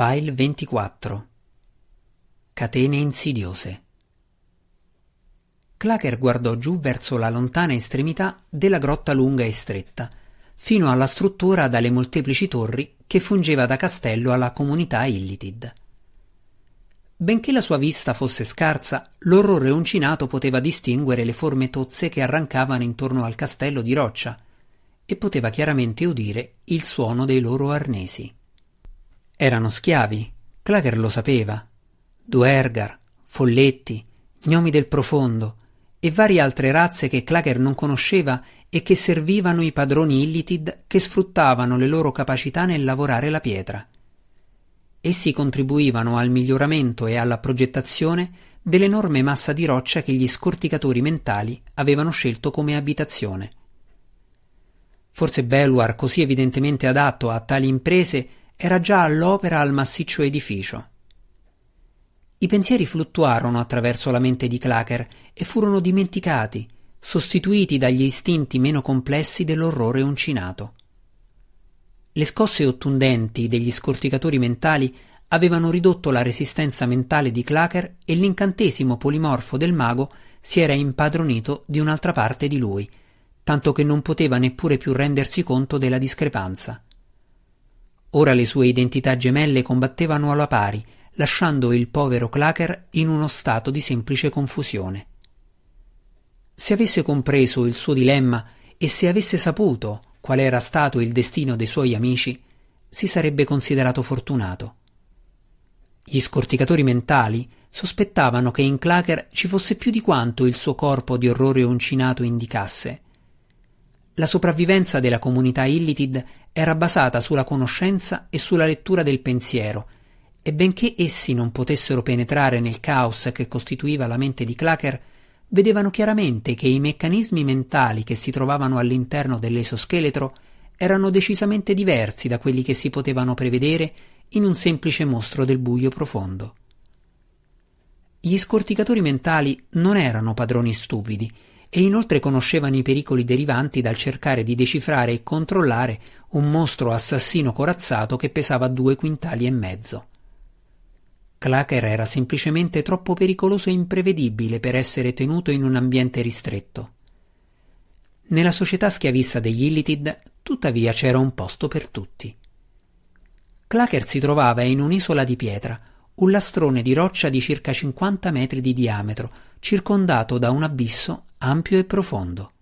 File 24 Catene insidiose Clacker guardò giù verso la lontana estremità della grotta lunga e stretta, fino alla struttura dalle molteplici torri che fungeva da castello alla comunità Illitid. Benché la sua vista fosse scarsa, l'orrore uncinato poteva distinguere le forme tozze che arrancavano intorno al castello di roccia e poteva chiaramente udire il suono dei loro arnesi. Erano schiavi, Clacker lo sapeva. Duergar, Folletti, Gnomi del Profondo e varie altre razze che Clacker non conosceva e che servivano i padroni Illitid che sfruttavano le loro capacità nel lavorare la pietra. Essi contribuivano al miglioramento e alla progettazione dell'enorme massa di roccia che gli scorticatori mentali avevano scelto come abitazione. Forse Belwar, così evidentemente adatto a tali imprese, era già all'opera al massiccio edificio. I pensieri fluttuarono attraverso la mente di Clacker e furono dimenticati, sostituiti dagli istinti meno complessi dell'orrore uncinato. Le scosse ottundenti degli scorticatori mentali avevano ridotto la resistenza mentale di Clacker e l'incantesimo polimorfo del mago si era impadronito di un'altra parte di lui, tanto che non poteva neppure più rendersi conto della discrepanza. Ora le sue identità gemelle combattevano alla pari, lasciando il povero Clacker in uno stato di semplice confusione. Se avesse compreso il suo dilemma e se avesse saputo qual era stato il destino dei suoi amici, si sarebbe considerato fortunato. Gli scorticatori mentali sospettavano che in Clacker ci fosse più di quanto il suo corpo di orrore uncinato indicasse la sopravvivenza della comunità Illitid era basata sulla conoscenza e sulla lettura del pensiero, e benché essi non potessero penetrare nel caos che costituiva la mente di Clacker, vedevano chiaramente che i meccanismi mentali che si trovavano all'interno dell'esoscheletro erano decisamente diversi da quelli che si potevano prevedere in un semplice mostro del buio profondo. Gli scorticatori mentali non erano padroni stupidi e inoltre conoscevano i pericoli derivanti dal cercare di decifrare e controllare un mostro assassino corazzato che pesava due quintali e mezzo. Clacker era semplicemente troppo pericoloso e imprevedibile per essere tenuto in un ambiente ristretto. Nella società schiavista degli Illitid, tuttavia, c'era un posto per tutti. Clacker si trovava in un'isola di pietra, un lastrone di roccia di circa 50 metri di diametro, circondato da un abisso ampio e profondo.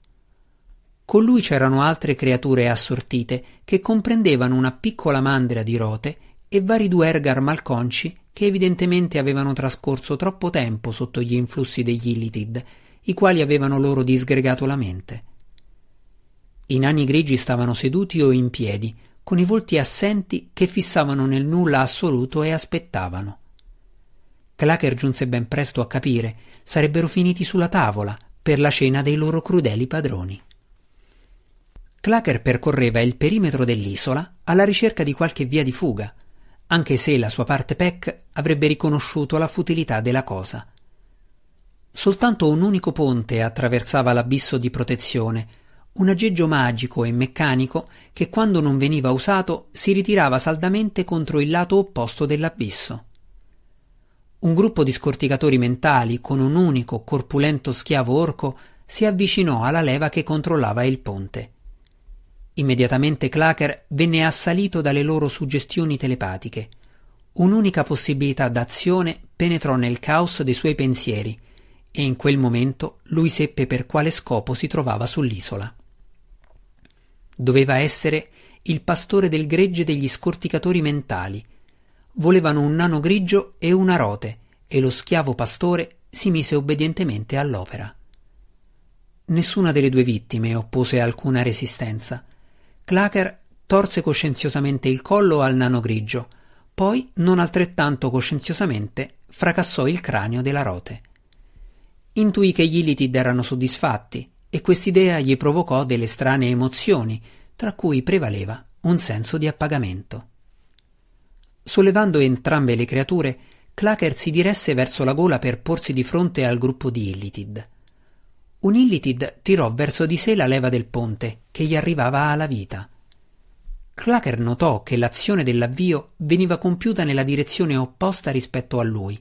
Con lui c'erano altre creature assortite che comprendevano una piccola mandria di rote e vari duergar malconci che evidentemente avevano trascorso troppo tempo sotto gli influssi degli Illitid, i quali avevano loro disgregato la mente. I nani grigi stavano seduti o in piedi, con i volti assenti che fissavano nel nulla assoluto e aspettavano. Clacker giunse ben presto a capire, sarebbero finiti sulla tavola, per la cena dei loro crudeli padroni. Clacker percorreva il perimetro dell'isola alla ricerca di qualche via di fuga, anche se la sua parte Peck avrebbe riconosciuto la futilità della cosa. Soltanto un unico ponte attraversava l'abisso di protezione, un aggeggio magico e meccanico che quando non veniva usato si ritirava saldamente contro il lato opposto dell'abisso. Un gruppo di scorticatori mentali con un unico corpulento schiavo orco si avvicinò alla leva che controllava il ponte. Immediatamente Clacker venne assalito dalle loro suggestioni telepatiche. Un'unica possibilità d'azione penetrò nel caos dei suoi pensieri e in quel momento lui seppe per quale scopo si trovava sull'isola. Doveva essere il pastore del gregge degli scorticatori mentali, volevano un nano grigio e una rote, e lo schiavo pastore si mise obbedientemente all'opera. Nessuna delle due vittime oppose alcuna resistenza. Clacker torse coscienziosamente il collo al nano grigio, poi, non altrettanto coscienziosamente, fracassò il cranio della rote. Intuì che gli Ilitid erano soddisfatti e quest'idea gli provocò delle strane emozioni, tra cui prevaleva un senso di appagamento. Sollevando entrambe le creature, Clacker si diresse verso la gola per porsi di fronte al gruppo di Illitid. Un Illitid tirò verso di sé la leva del ponte, che gli arrivava alla vita. Clacker notò che l'azione dell'avvio veniva compiuta nella direzione opposta rispetto a lui,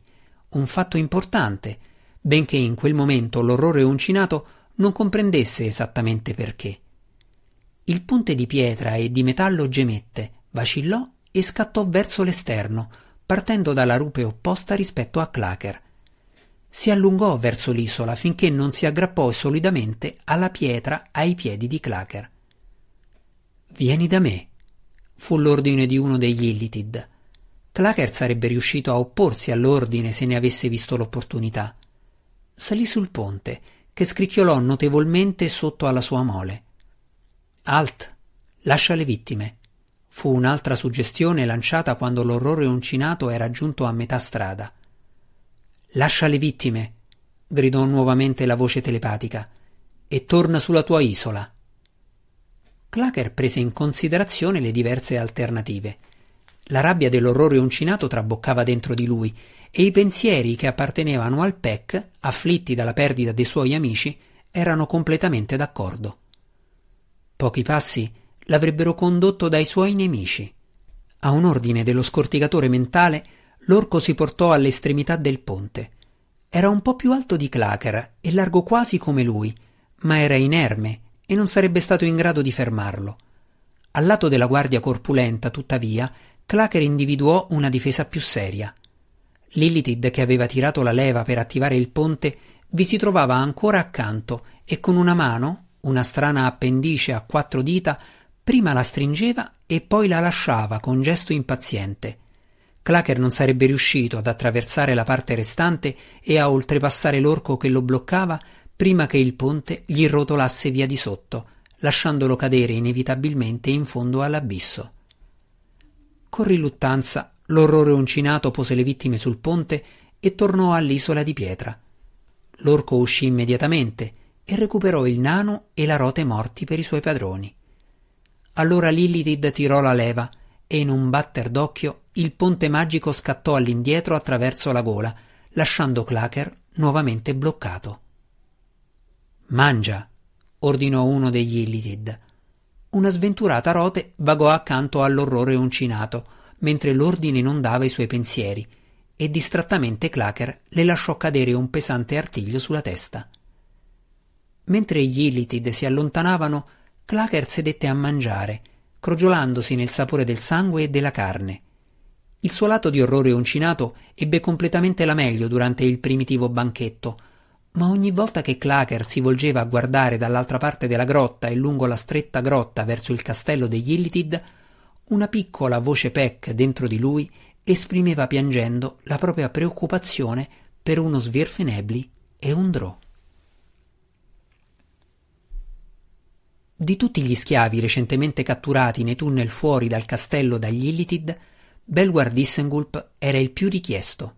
un fatto importante, benché in quel momento l'orrore uncinato non comprendesse esattamente perché. Il ponte di pietra e di metallo gemette, vacillò e scattò verso l'esterno, partendo dalla rupe opposta rispetto a Clacker. Si allungò verso l'isola finché non si aggrappò solidamente alla pietra ai piedi di Clacker. Vieni da me, fu l'ordine di uno degli Illitid. Clacker sarebbe riuscito a opporsi all'ordine se ne avesse visto l'opportunità. Salì sul ponte, che scricchiolò notevolmente sotto alla sua mole. Alt, lascia le vittime. Fu un'altra suggestione lanciata quando l'orrore uncinato era giunto a metà strada. Lascia le vittime, gridò nuovamente la voce telepatica, e torna sulla tua isola. Clacker prese in considerazione le diverse alternative. La rabbia dell'orrore uncinato traboccava dentro di lui e i pensieri che appartenevano al PEC, afflitti dalla perdita dei suoi amici, erano completamente d'accordo. Pochi passi l'avrebbero condotto dai suoi nemici. A un ordine dello scortigatore mentale, l'orco si portò all'estremità del ponte. Era un po' più alto di Clacker e largo quasi come lui, ma era inerme e non sarebbe stato in grado di fermarlo. Al lato della guardia corpulenta, tuttavia, Clacker individuò una difesa più seria. Lilithid, che aveva tirato la leva per attivare il ponte, vi si trovava ancora accanto e con una mano, una strana appendice a quattro dita, prima la stringeva e poi la lasciava con gesto impaziente. Clacker non sarebbe riuscito ad attraversare la parte restante e a oltrepassare l'orco che lo bloccava prima che il ponte gli rotolasse via di sotto, lasciandolo cadere inevitabilmente in fondo all'abisso. Con riluttanza l'orrore uncinato pose le vittime sul ponte e tornò all'isola di pietra. L'orco uscì immediatamente e recuperò il nano e la rote morti per i suoi padroni. Allora Lilithid tirò la leva e in un batter d'occhio il ponte magico scattò all'indietro attraverso la gola, lasciando Clacker nuovamente bloccato. Mangia, ordinò uno degli Illitid. Una sventurata rote vagò accanto all'orrore uncinato, mentre l'ordine inondava i suoi pensieri, e distrattamente Clacker le lasciò cadere un pesante artiglio sulla testa. Mentre gli Illitid si allontanavano, Clacker sedette a mangiare, crogiolandosi nel sapore del sangue e della carne. Il suo lato di orrore uncinato ebbe completamente la meglio durante il primitivo banchetto, ma ogni volta che Clacker si volgeva a guardare dall'altra parte della grotta e lungo la stretta grotta verso il castello degli Illitid, una piccola voce Peck dentro di lui esprimeva piangendo la propria preoccupazione per uno svirfenebli e un drò. Di tutti gli schiavi recentemente catturati nei tunnel fuori dal castello dagli Illitid, Belwar Dissengulp era il più richiesto.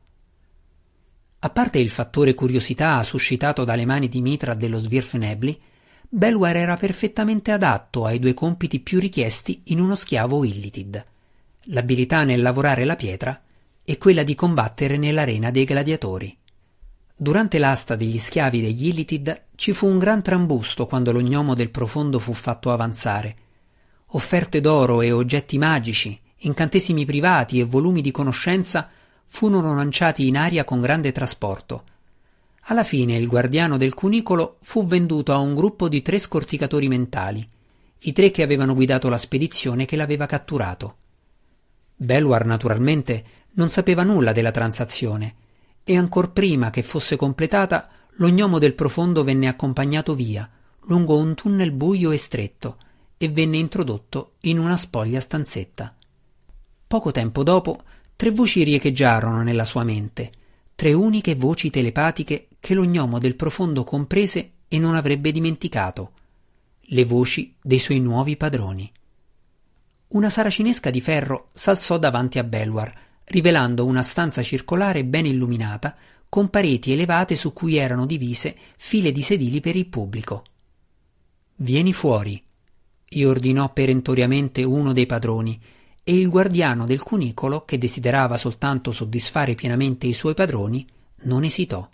A parte il fattore curiosità suscitato dalle mani di Mitra dello Svirfenebli, Belwar era perfettamente adatto ai due compiti più richiesti in uno schiavo Illitid, l'abilità nel lavorare la pietra e quella di combattere nell'arena dei gladiatori. Durante l'asta degli schiavi degli Illitid ci fu un gran trambusto quando lo gnomo del profondo fu fatto avanzare. Offerte d'oro e oggetti magici, incantesimi privati e volumi di conoscenza furono lanciati in aria con grande trasporto. Alla fine il guardiano del cunicolo fu venduto a un gruppo di tre scorticatori mentali, i tre che avevano guidato la spedizione che l'aveva catturato. Belwar naturalmente non sapeva nulla della transazione e ancor prima che fosse completata lo gnomo del profondo venne accompagnato via lungo un tunnel buio e stretto e venne introdotto in una spoglia stanzetta. Poco tempo dopo Tre voci riecheggiarono nella sua mente, tre uniche voci telepatiche che lo gnomo del profondo comprese e non avrebbe dimenticato, le voci dei suoi nuovi padroni. Una saracinesca di ferro s'alzò davanti a Belwar, rivelando una stanza circolare ben illuminata, con pareti elevate su cui erano divise file di sedili per il pubblico. Vieni fuori, gli ordinò perentoriamente uno dei padroni, e il guardiano del cunicolo, che desiderava soltanto soddisfare pienamente i suoi padroni, non esitò.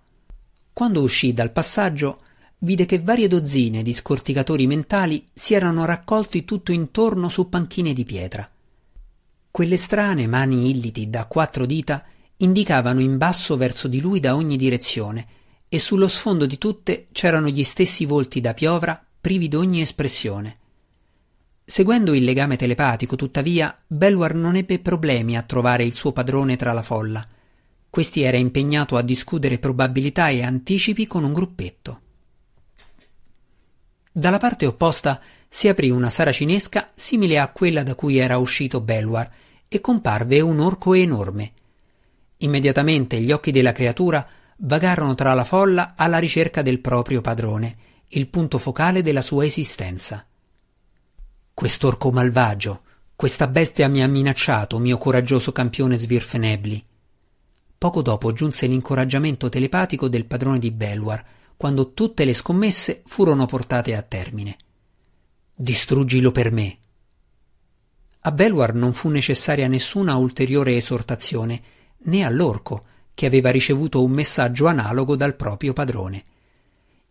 Quando uscì dal passaggio, vide che varie dozzine di scorticatori mentali si erano raccolti tutto intorno su panchine di pietra. Quelle strane mani illiti da quattro dita indicavano in basso verso di lui da ogni direzione, e sullo sfondo di tutte c'erano gli stessi volti da piovra privi d'ogni espressione. Seguendo il legame telepatico, tuttavia, Belwar non ebbe problemi a trovare il suo padrone tra la folla. Questi era impegnato a discutere probabilità e anticipi con un gruppetto. Dalla parte opposta si aprì una saracinesca simile a quella da cui era uscito Belwar e comparve un orco enorme. Immediatamente gli occhi della creatura vagarono tra la folla alla ricerca del proprio padrone, il punto focale della sua esistenza. Quest'orco malvagio, questa bestia mi ha minacciato, mio coraggioso campione Svirfenebli. Poco dopo giunse l'incoraggiamento telepatico del padrone di Belwar, quando tutte le scommesse furono portate a termine. Distruggilo per me. A Belwar non fu necessaria nessuna ulteriore esortazione, né all'orco, che aveva ricevuto un messaggio analogo dal proprio padrone.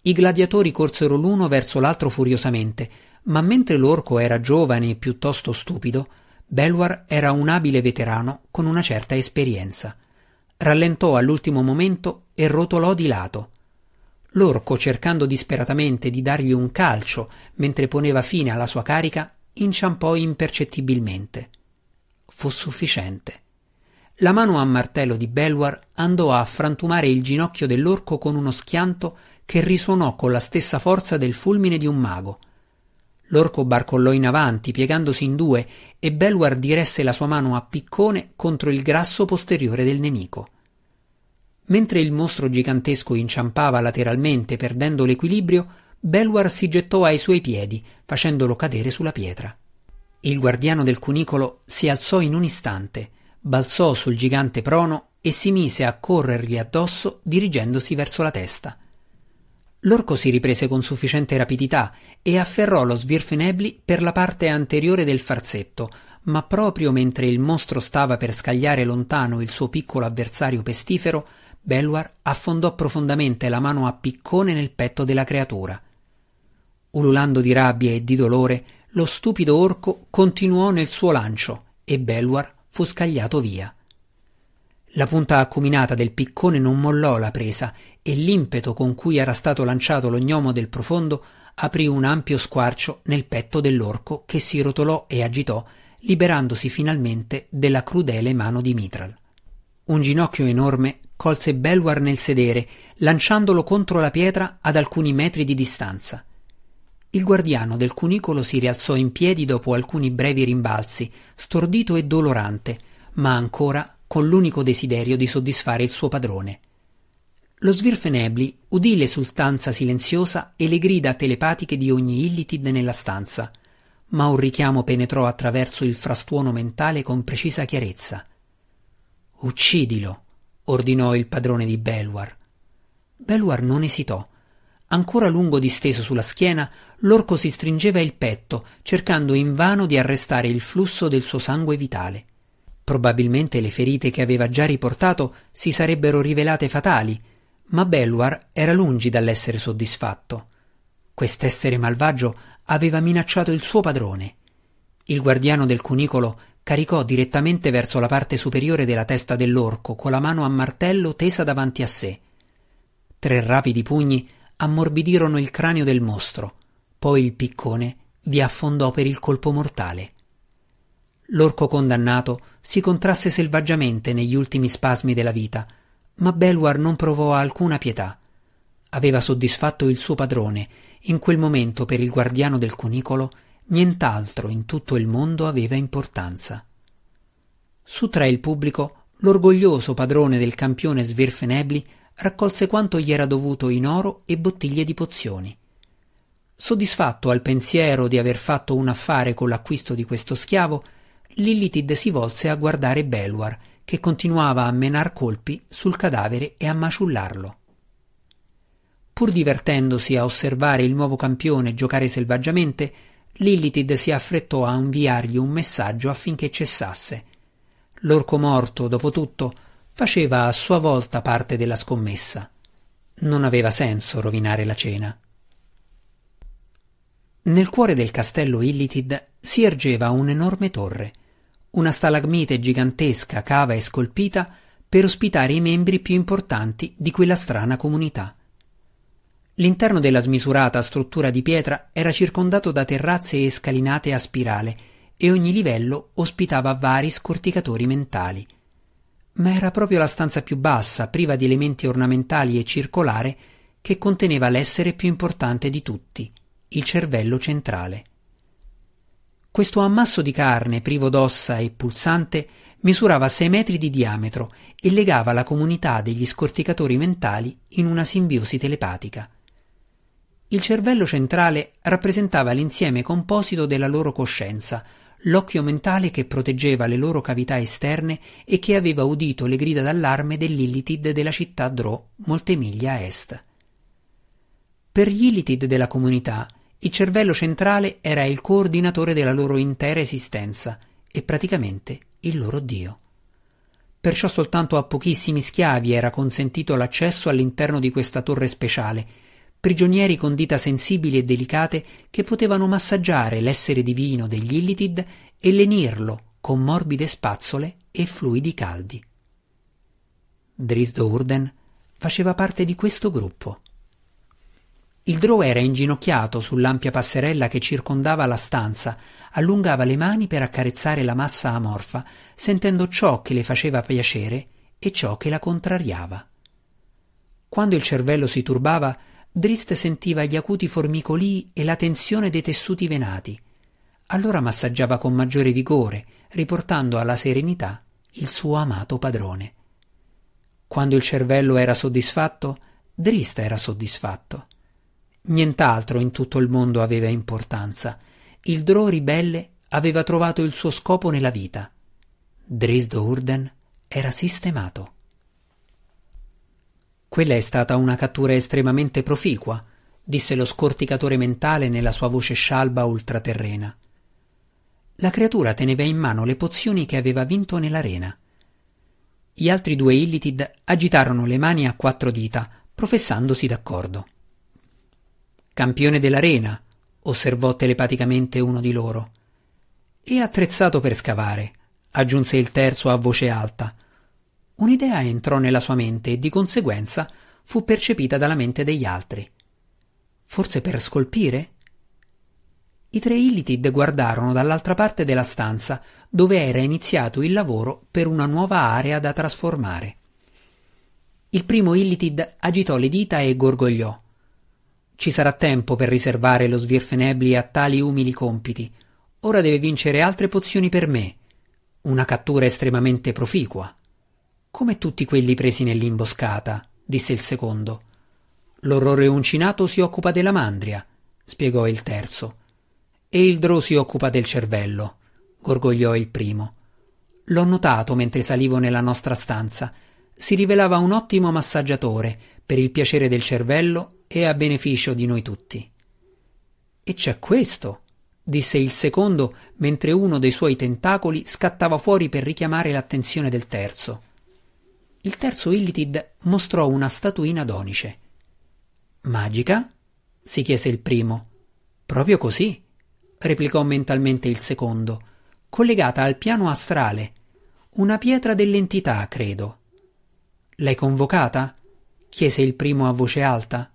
I gladiatori corsero l'uno verso l'altro furiosamente, ma mentre l'orco era giovane e piuttosto stupido, Belwar era un abile veterano con una certa esperienza. Rallentò all'ultimo momento e rotolò di lato. L'orco, cercando disperatamente di dargli un calcio mentre poneva fine alla sua carica, inciampò impercettibilmente. Fu sufficiente. La mano a martello di Belwar andò a frantumare il ginocchio dell'orco con uno schianto che risuonò con la stessa forza del fulmine di un mago. L'orco barcollò in avanti, piegandosi in due, e Belwar diresse la sua mano a piccone contro il grasso posteriore del nemico. Mentre il mostro gigantesco inciampava lateralmente, perdendo l'equilibrio, Belwar si gettò ai suoi piedi, facendolo cadere sulla pietra. Il guardiano del cunicolo si alzò in un istante, balzò sul gigante prono e si mise a corrergli addosso dirigendosi verso la testa. L'orco si riprese con sufficiente rapidità e afferrò lo svirfenebli per la parte anteriore del farsetto, ma proprio mentre il mostro stava per scagliare lontano il suo piccolo avversario pestifero, Belwar affondò profondamente la mano a piccone nel petto della creatura. Ululando di rabbia e di dolore, lo stupido orco continuò nel suo lancio e Belwar fu scagliato via. La punta acuminata del piccone non mollò la presa e l'impeto con cui era stato lanciato lo gnomo del profondo aprì un ampio squarcio nel petto dell'orco che si rotolò e agitò, liberandosi finalmente della crudele mano di Mitral. Un ginocchio enorme colse Belwar nel sedere, lanciandolo contro la pietra ad alcuni metri di distanza. Il guardiano del cunicolo si rialzò in piedi dopo alcuni brevi rimbalzi, stordito e dolorante, ma ancora con l'unico desiderio di soddisfare il suo padrone. Lo Svirfenebli udì l'esultanza silenziosa e le grida telepatiche di ogni Illitid nella stanza, ma un richiamo penetrò attraverso il frastuono mentale con precisa chiarezza. Uccidilo, ordinò il padrone di Belwar. Belwar non esitò. Ancora lungo disteso sulla schiena, l'orco si stringeva il petto, cercando invano di arrestare il flusso del suo sangue vitale. Probabilmente le ferite che aveva già riportato si sarebbero rivelate fatali, ma Belwar era lungi dall'essere soddisfatto. Quest'essere malvagio aveva minacciato il suo padrone. Il guardiano del cunicolo caricò direttamente verso la parte superiore della testa dell'orco con la mano a martello tesa davanti a sé. Tre rapidi pugni ammorbidirono il cranio del mostro, poi il piccone vi affondò per il colpo mortale. L'orco condannato si contrasse selvaggiamente negli ultimi spasmi della vita, ma Belwar non provò alcuna pietà. Aveva soddisfatto il suo padrone, in quel momento per il guardiano del cunicolo nient'altro in tutto il mondo aveva importanza. Su tra il pubblico, l'orgoglioso padrone del campione Svirfenebli raccolse quanto gli era dovuto in oro e bottiglie di pozioni. Soddisfatto al pensiero di aver fatto un affare con l'acquisto di questo schiavo, Lillitid si volse a guardare Belwar, che continuava a menar colpi sul cadavere e a maciullarlo. Pur divertendosi a osservare il nuovo campione giocare selvaggiamente, Lillitid si affrettò a inviargli un messaggio affinché cessasse. L'orco morto, dopo tutto, faceva a sua volta parte della scommessa. Non aveva senso rovinare la cena. Nel cuore del castello Illitid si ergeva un'enorme torre, una stalagmite gigantesca cava e scolpita per ospitare i membri più importanti di quella strana comunità. L'interno della smisurata struttura di pietra era circondato da terrazze e scalinate a spirale e ogni livello ospitava vari scorticatori mentali. Ma era proprio la stanza più bassa, priva di elementi ornamentali e circolare, che conteneva l'essere più importante di tutti, il cervello centrale. Questo ammasso di carne privo d'ossa e pulsante misurava sei metri di diametro e legava la comunità degli scorticatori mentali in una simbiosi telepatica. Il cervello centrale rappresentava l'insieme composito della loro coscienza, l'occhio mentale che proteggeva le loro cavità esterne e che aveva udito le grida d'allarme dell'Illitid della città Drò, molte miglia a est. Per gli Illitid della comunità, il cervello centrale era il coordinatore della loro intera esistenza e praticamente il loro Dio. Perciò soltanto a pochissimi schiavi era consentito l'accesso all'interno di questa torre speciale, prigionieri con dita sensibili e delicate che potevano massaggiare l'essere divino degli Illitid e lenirlo con morbide spazzole e fluidi caldi. Drisdo Urden faceva parte di questo gruppo. Il Drow era inginocchiato sull'ampia passerella che circondava la stanza, allungava le mani per accarezzare la massa amorfa, sentendo ciò che le faceva piacere e ciò che la contrariava. Quando il cervello si turbava, Drist sentiva gli acuti formicolii e la tensione dei tessuti venati. Allora massaggiava con maggiore vigore, riportando alla serenità il suo amato padrone. Quando il cervello era soddisfatto, Drist era soddisfatto. Nient'altro in tutto il mondo aveva importanza. Il Drò ribelle aveva trovato il suo scopo nella vita. Drisdo Urden era sistemato. Quella è stata una cattura estremamente proficua, disse lo scorticatore mentale nella sua voce scialba ultraterrena. La creatura teneva in mano le pozioni che aveva vinto nell'arena. Gli altri due Illitid agitarono le mani a quattro dita, professandosi d'accordo. Campione dell'arena, osservò telepaticamente uno di loro. E attrezzato per scavare, aggiunse il terzo a voce alta. Un'idea entrò nella sua mente e di conseguenza fu percepita dalla mente degli altri. Forse per scolpire? I tre Illitid guardarono dall'altra parte della stanza dove era iniziato il lavoro per una nuova area da trasformare. Il primo Illitid agitò le dita e gorgogliò. Ci sarà tempo per riservare lo Svirfenebli a tali umili compiti. Ora deve vincere altre pozioni per me. Una cattura estremamente proficua. Come tutti quelli presi nell'imboscata, disse il secondo. L'orrore uncinato si occupa della mandria, spiegò il terzo. E il Drò si occupa del cervello, gorgogliò il primo. L'ho notato mentre salivo nella nostra stanza. Si rivelava un ottimo massaggiatore per il piacere del cervello e a beneficio di noi tutti. E c'è questo, disse il secondo mentre uno dei suoi tentacoli scattava fuori per richiamare l'attenzione del terzo. Il terzo Illitid mostrò una statuina d'onice. Magica? si chiese il primo. Proprio così, replicò mentalmente il secondo, collegata al piano astrale. Una pietra dell'entità, credo. L'hai convocata? chiese il primo a voce alta.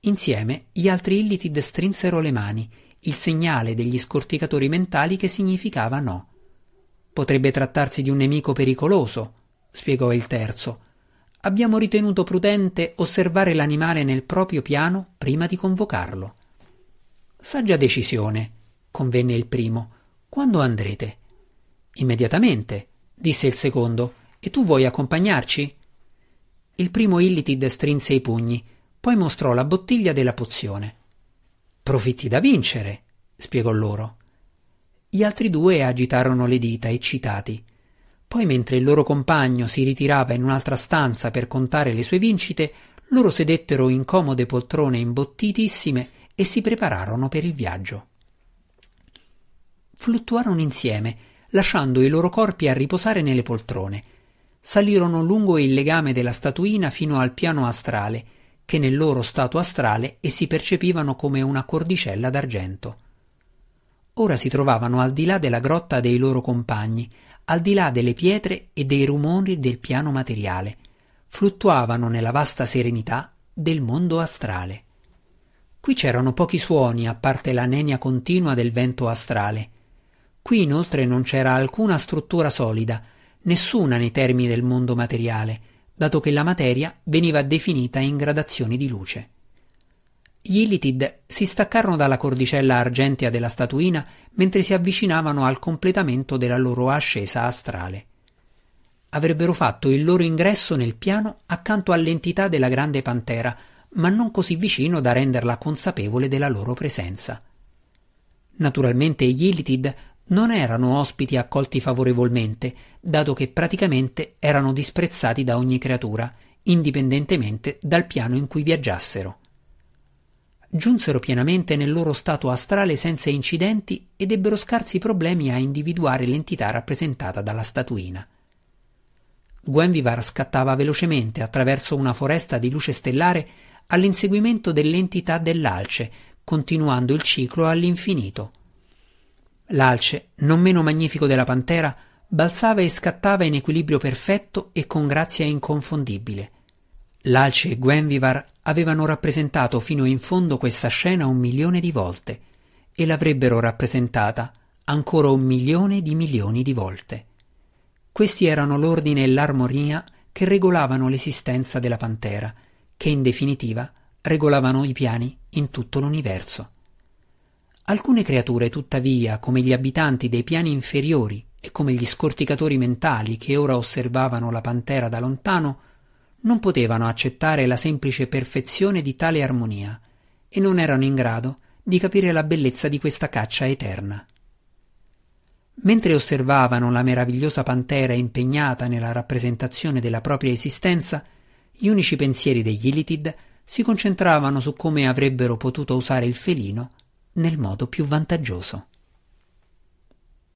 Insieme gli altri Illitid strinsero le mani, il segnale degli scorticatori mentali che significava no. Potrebbe trattarsi di un nemico pericoloso, spiegò il terzo. Abbiamo ritenuto prudente osservare l'animale nel proprio piano prima di convocarlo. Saggia decisione, convenne il primo. Quando andrete? Immediatamente, disse il secondo. E tu vuoi accompagnarci? Il primo Illitid strinse i pugni poi mostrò la bottiglia della pozione. Profitti da vincere, spiegò loro. Gli altri due agitarono le dita, eccitati. Poi, mentre il loro compagno si ritirava in un'altra stanza per contare le sue vincite, loro sedettero in comode poltrone imbottitissime e si prepararono per il viaggio. Fluttuarono insieme, lasciando i loro corpi a riposare nelle poltrone. Salirono lungo il legame della statuina fino al piano astrale che nel loro stato astrale essi percepivano come una cordicella d'argento. Ora si trovavano al di là della grotta dei loro compagni, al di là delle pietre e dei rumori del piano materiale, fluttuavano nella vasta serenità del mondo astrale. Qui c'erano pochi suoni a parte la nenia continua del vento astrale. Qui inoltre non c'era alcuna struttura solida, nessuna nei termini del mondo materiale, dato che la materia veniva definita in gradazioni di luce. Gli Illitid si staccarono dalla cordicella argentea della statuina mentre si avvicinavano al completamento della loro ascesa astrale. Avrebbero fatto il loro ingresso nel piano accanto all'entità della grande pantera, ma non così vicino da renderla consapevole della loro presenza. Naturalmente gli Illitid non erano ospiti accolti favorevolmente, dato che praticamente erano disprezzati da ogni creatura, indipendentemente dal piano in cui viaggiassero. Giunsero pienamente nel loro stato astrale senza incidenti ed ebbero scarsi problemi a individuare l'entità rappresentata dalla statuina. Gwenvivar scattava velocemente attraverso una foresta di luce stellare all'inseguimento dell'entità dell'alce, continuando il ciclo all'infinito. L'alce, non meno magnifico della pantera, balzava e scattava in equilibrio perfetto e con grazia inconfondibile. L'alce e Gwenvivar avevano rappresentato fino in fondo questa scena un milione di volte e l'avrebbero rappresentata ancora un milione di milioni di volte. Questi erano l'ordine e l'armonia che regolavano l'esistenza della pantera, che in definitiva regolavano i piani in tutto l'universo. Alcune creature, tuttavia, come gli abitanti dei piani inferiori e come gli scorticatori mentali che ora osservavano la pantera da lontano, non potevano accettare la semplice perfezione di tale armonia e non erano in grado di capire la bellezza di questa caccia eterna. Mentre osservavano la meravigliosa pantera impegnata nella rappresentazione della propria esistenza, gli unici pensieri degli Ilitid si concentravano su come avrebbero potuto usare il felino nel modo più vantaggioso.